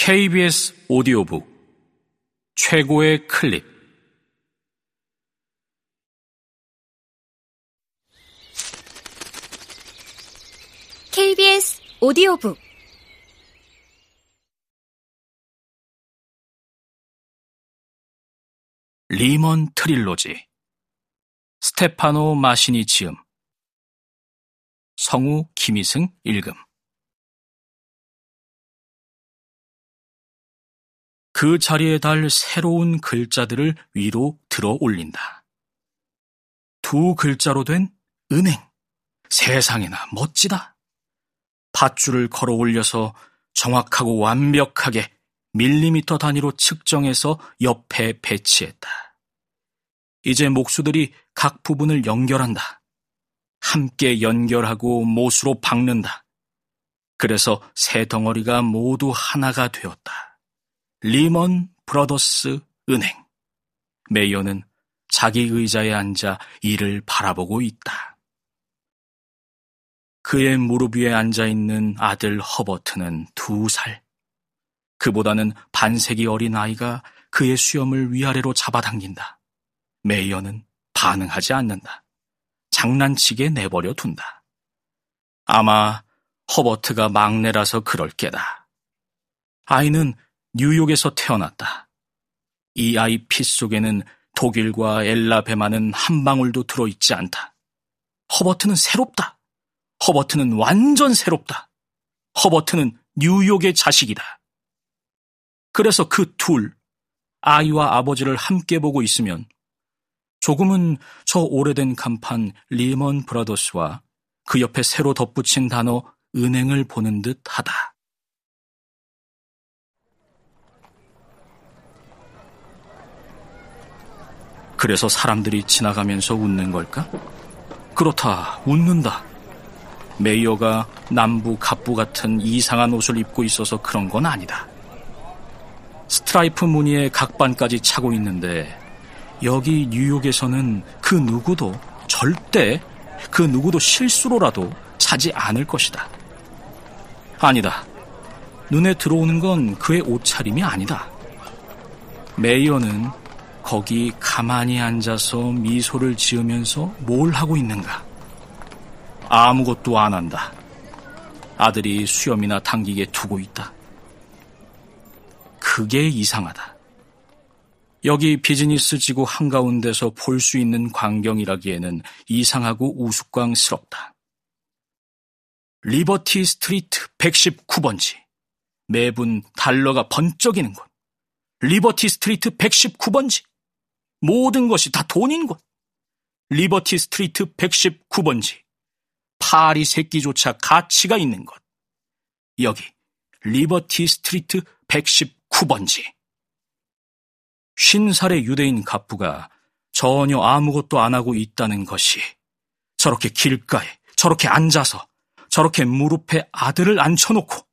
KBS 오디오북 최고의 클립. KBS 오디오북. 리먼 트릴로지. 스테파노 마시니 지음. 성우 김희승 읽음 그 자리에 달 새로운 글자들을 위로 들어 올린다. 두 글자로 된 은행. 세상에나 멋지다. 밧줄을 걸어 올려서 정확하고 완벽하게 밀리미터 단위로 측정해서 옆에 배치했다. 이제 목수들이 각 부분을 연결한다. 함께 연결하고 못으로 박는다. 그래서 세 덩어리가 모두 하나가 되었다. 리먼 브러더스 은행. 메이어는 자기 의자에 앉아 이를 바라보고 있다. 그의 무릎 위에 앉아 있는 아들 허버트는 두 살. 그보다는 반세기 어린 아이가 그의 수염을 위아래로 잡아당긴다. 메이어는 반응하지 않는다. 장난치게 내버려 둔다. 아마 허버트가 막내라서 그럴 게다. 아이는 뉴욕에서 태어났다. 이 아이 피 속에는 독일과 엘라베마는 한 방울도 들어있지 않다. 허버트는 새롭다. 허버트는 완전 새롭다. 허버트는 뉴욕의 자식이다. 그래서 그 둘, 아이와 아버지를 함께 보고 있으면 조금은 저 오래된 간판 리먼 브라더스와 그 옆에 새로 덧붙인 단어 은행을 보는 듯 하다. 그래서 사람들이 지나가면서 웃는 걸까? 그렇다, 웃는다. 메이어가 남부 갑부 같은 이상한 옷을 입고 있어서 그런 건 아니다. 스트라이프 무늬의 각반까지 차고 있는데 여기 뉴욕에서는 그 누구도 절대 그 누구도 실수로라도 차지 않을 것이다. 아니다. 눈에 들어오는 건 그의 옷차림이 아니다. 메이어는 거기 가만히 앉아서 미소를 지으면서 뭘 하고 있는가? 아무것도 안 한다. 아들이 수염이나 당기게 두고 있다. 그게 이상하다. 여기 비즈니스 지구 한가운데서 볼 수 있는 광경이라기에는 이상하고 우스꽝스럽다. 리버티 스트리트 119번지. 매분 달러가 번쩍이는 곳. 리버티 스트리트 119번지. 모든 것이 다 돈인 곳. 리버티 스트리트 119번지. 파리 새끼조차 가치가 있는 곳. 여기 리버티 스트리트 119번지. 쉰살의 유대인 갑부가 전혀 아무것도 안 하고 있다는 것이 저렇게 길가에 저렇게 앉아서 저렇게 무릎에 아들을 앉혀놓고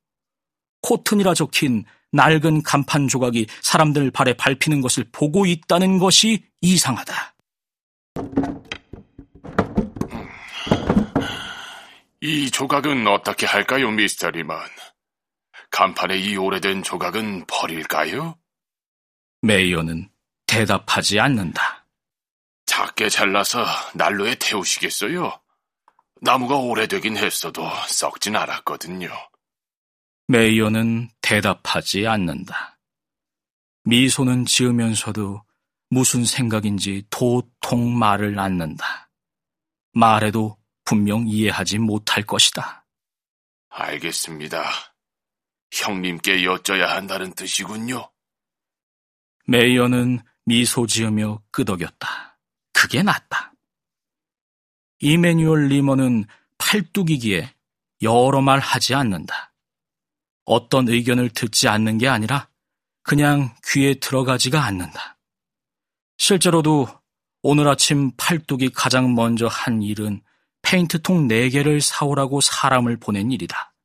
코튼이라 적힌 낡은 간판 조각이 사람들 발에 밟히는 것을 보고 있다는 것이 이상하다. 이 조각은 어떻게 할까요, 미스터 리먼? 간판의 이 오래된 조각은 버릴까요? 메이어는 대답하지 않는다. 작게 잘라서 난로에 태우시겠어요? 나무가 오래되긴 했어도 썩진 않았거든요. 메이어는 대답하지 않는다. 미소는 지으면서도 무슨 생각인지 도통 말을 않는다. 말해도 분명 이해하지 못할 것이다. 알겠습니다. 형님께 여쭤야 한다는 뜻이군요. 메이어는 미소 지으며 끄덕였다. 그게 낫다. 이메뉴얼 리머는 팔뚝이기에 여러 말 하지 않는다. 어떤 의견을 듣지 않는 게 아니라 그냥 귀에 들어가지가 않는다. 실제로도 오늘 아침 팔뚝이 가장 먼저 한 일은 페인트통 4개를 사오라고 사람을 보낸 일이다.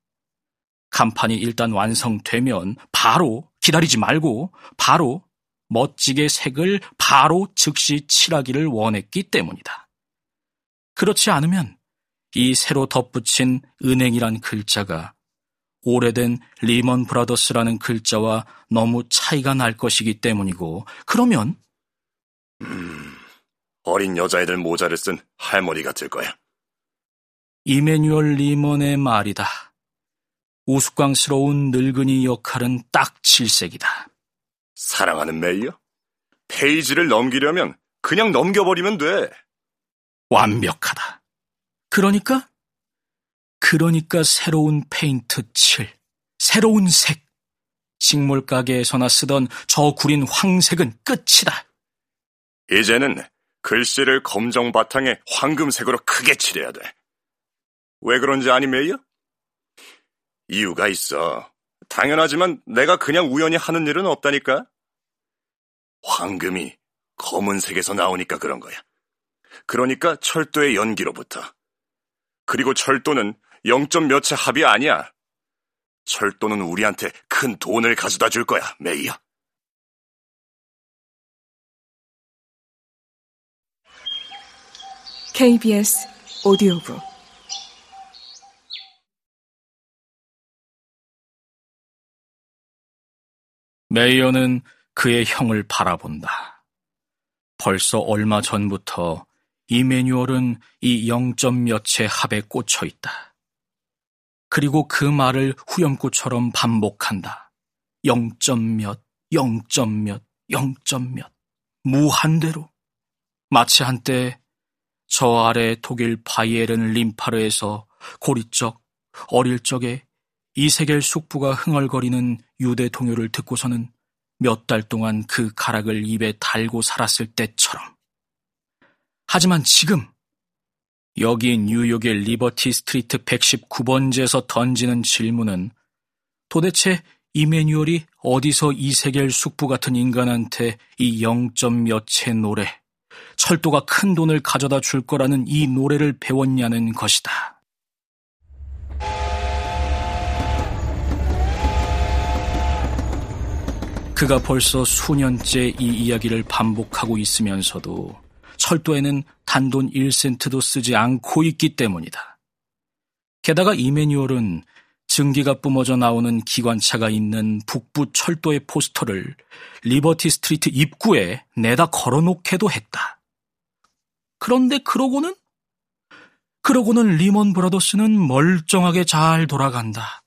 간판이 일단 완성되면 바로 기다리지 말고 바로 멋지게 색을 바로 즉시 칠하기를 원했기 때문이다. 그렇지 않으면 이 새로 덧붙인 은행이란 글자가 오래된 리먼 브라더스라는 글자와 너무 차이가 날 것이기 때문이고, 그러면, 음, 어린 여자애들 모자를 쓴 할머니 같을 거야. 이메뉴얼 리먼의 말이다. 우스꽝스러운 늙은이 역할은 딱 질색이다. 사랑하는 메이어? 페이지를 넘기려면 그냥 넘겨버리면 돼. 완벽하다. 그러니까? 그러니까 새로운 페인트 칠, 새로운 색. 식물 가게에서나 쓰던 저 구린 황색은 끝이다. 이제는 글씨를 검정 바탕에 황금색으로 크게 칠해야 돼. 왜 그런지 아니, 메이어? 이유가 있어. 당연하지만 내가 그냥 우연히 하는 일은 없다니까? 황금이 검은색에서 나오니까 그런 거야. 그러니까 철도의 연기로부터. 그리고 철도는 0점 몇의 합이 아니야. 철도는 우리한테 큰 돈을 가져다 줄 거야, 메이어. KBS 오디오북 메이어는 그의 형을 바라본다. 벌써 얼마 전부터 이 매뉴얼은 이 0점 몇의 합에 꽂혀 있다. 그리고 그 말을 후렴구처럼 반복한다. 0점 몇, 0점 몇, 0점 몇. 무한대로. 마치 한때 저 아래 독일 바이에른 림파르에서 고리적 어릴 적에 이세겔 숙부가 흥얼거리는 유대 동요를 듣고서는 몇 달 동안 그 가락을 입에 달고 살았을 때처럼. 하지만 지금 여기 뉴욕의 리버티 스트리트 119번지에서 던지는 질문은 도대체 이메뉴얼이 어디서 이세겔 숙부 같은 인간한테 이 0점 몇의 노래, 철도가 큰 돈을 가져다 줄 거라는 이 노래를 배웠냐는 것이다. 그가 벌써 수년째 이 이야기를 반복하고 있으면서도 철도에는 단돈 1센트도 쓰지 않고 있기 때문이다. 게다가 이매뉴얼은 증기가 뿜어져 나오는 기관차가 있는 북부 철도의 포스터를 리버티 스트리트 입구에 내다 걸어놓게도 했다. 그런데 그러고는 그러고는 리먼 브라더스는 멀쩡하게 잘 돌아간다.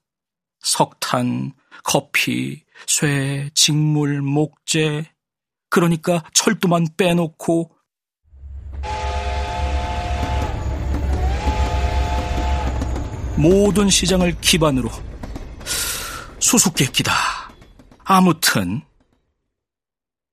석탄, 커피, 쇠, 직물, 목재, 그러니까 철도만 빼놓고 모든 시장을 기반으로 수수께끼다. 아무튼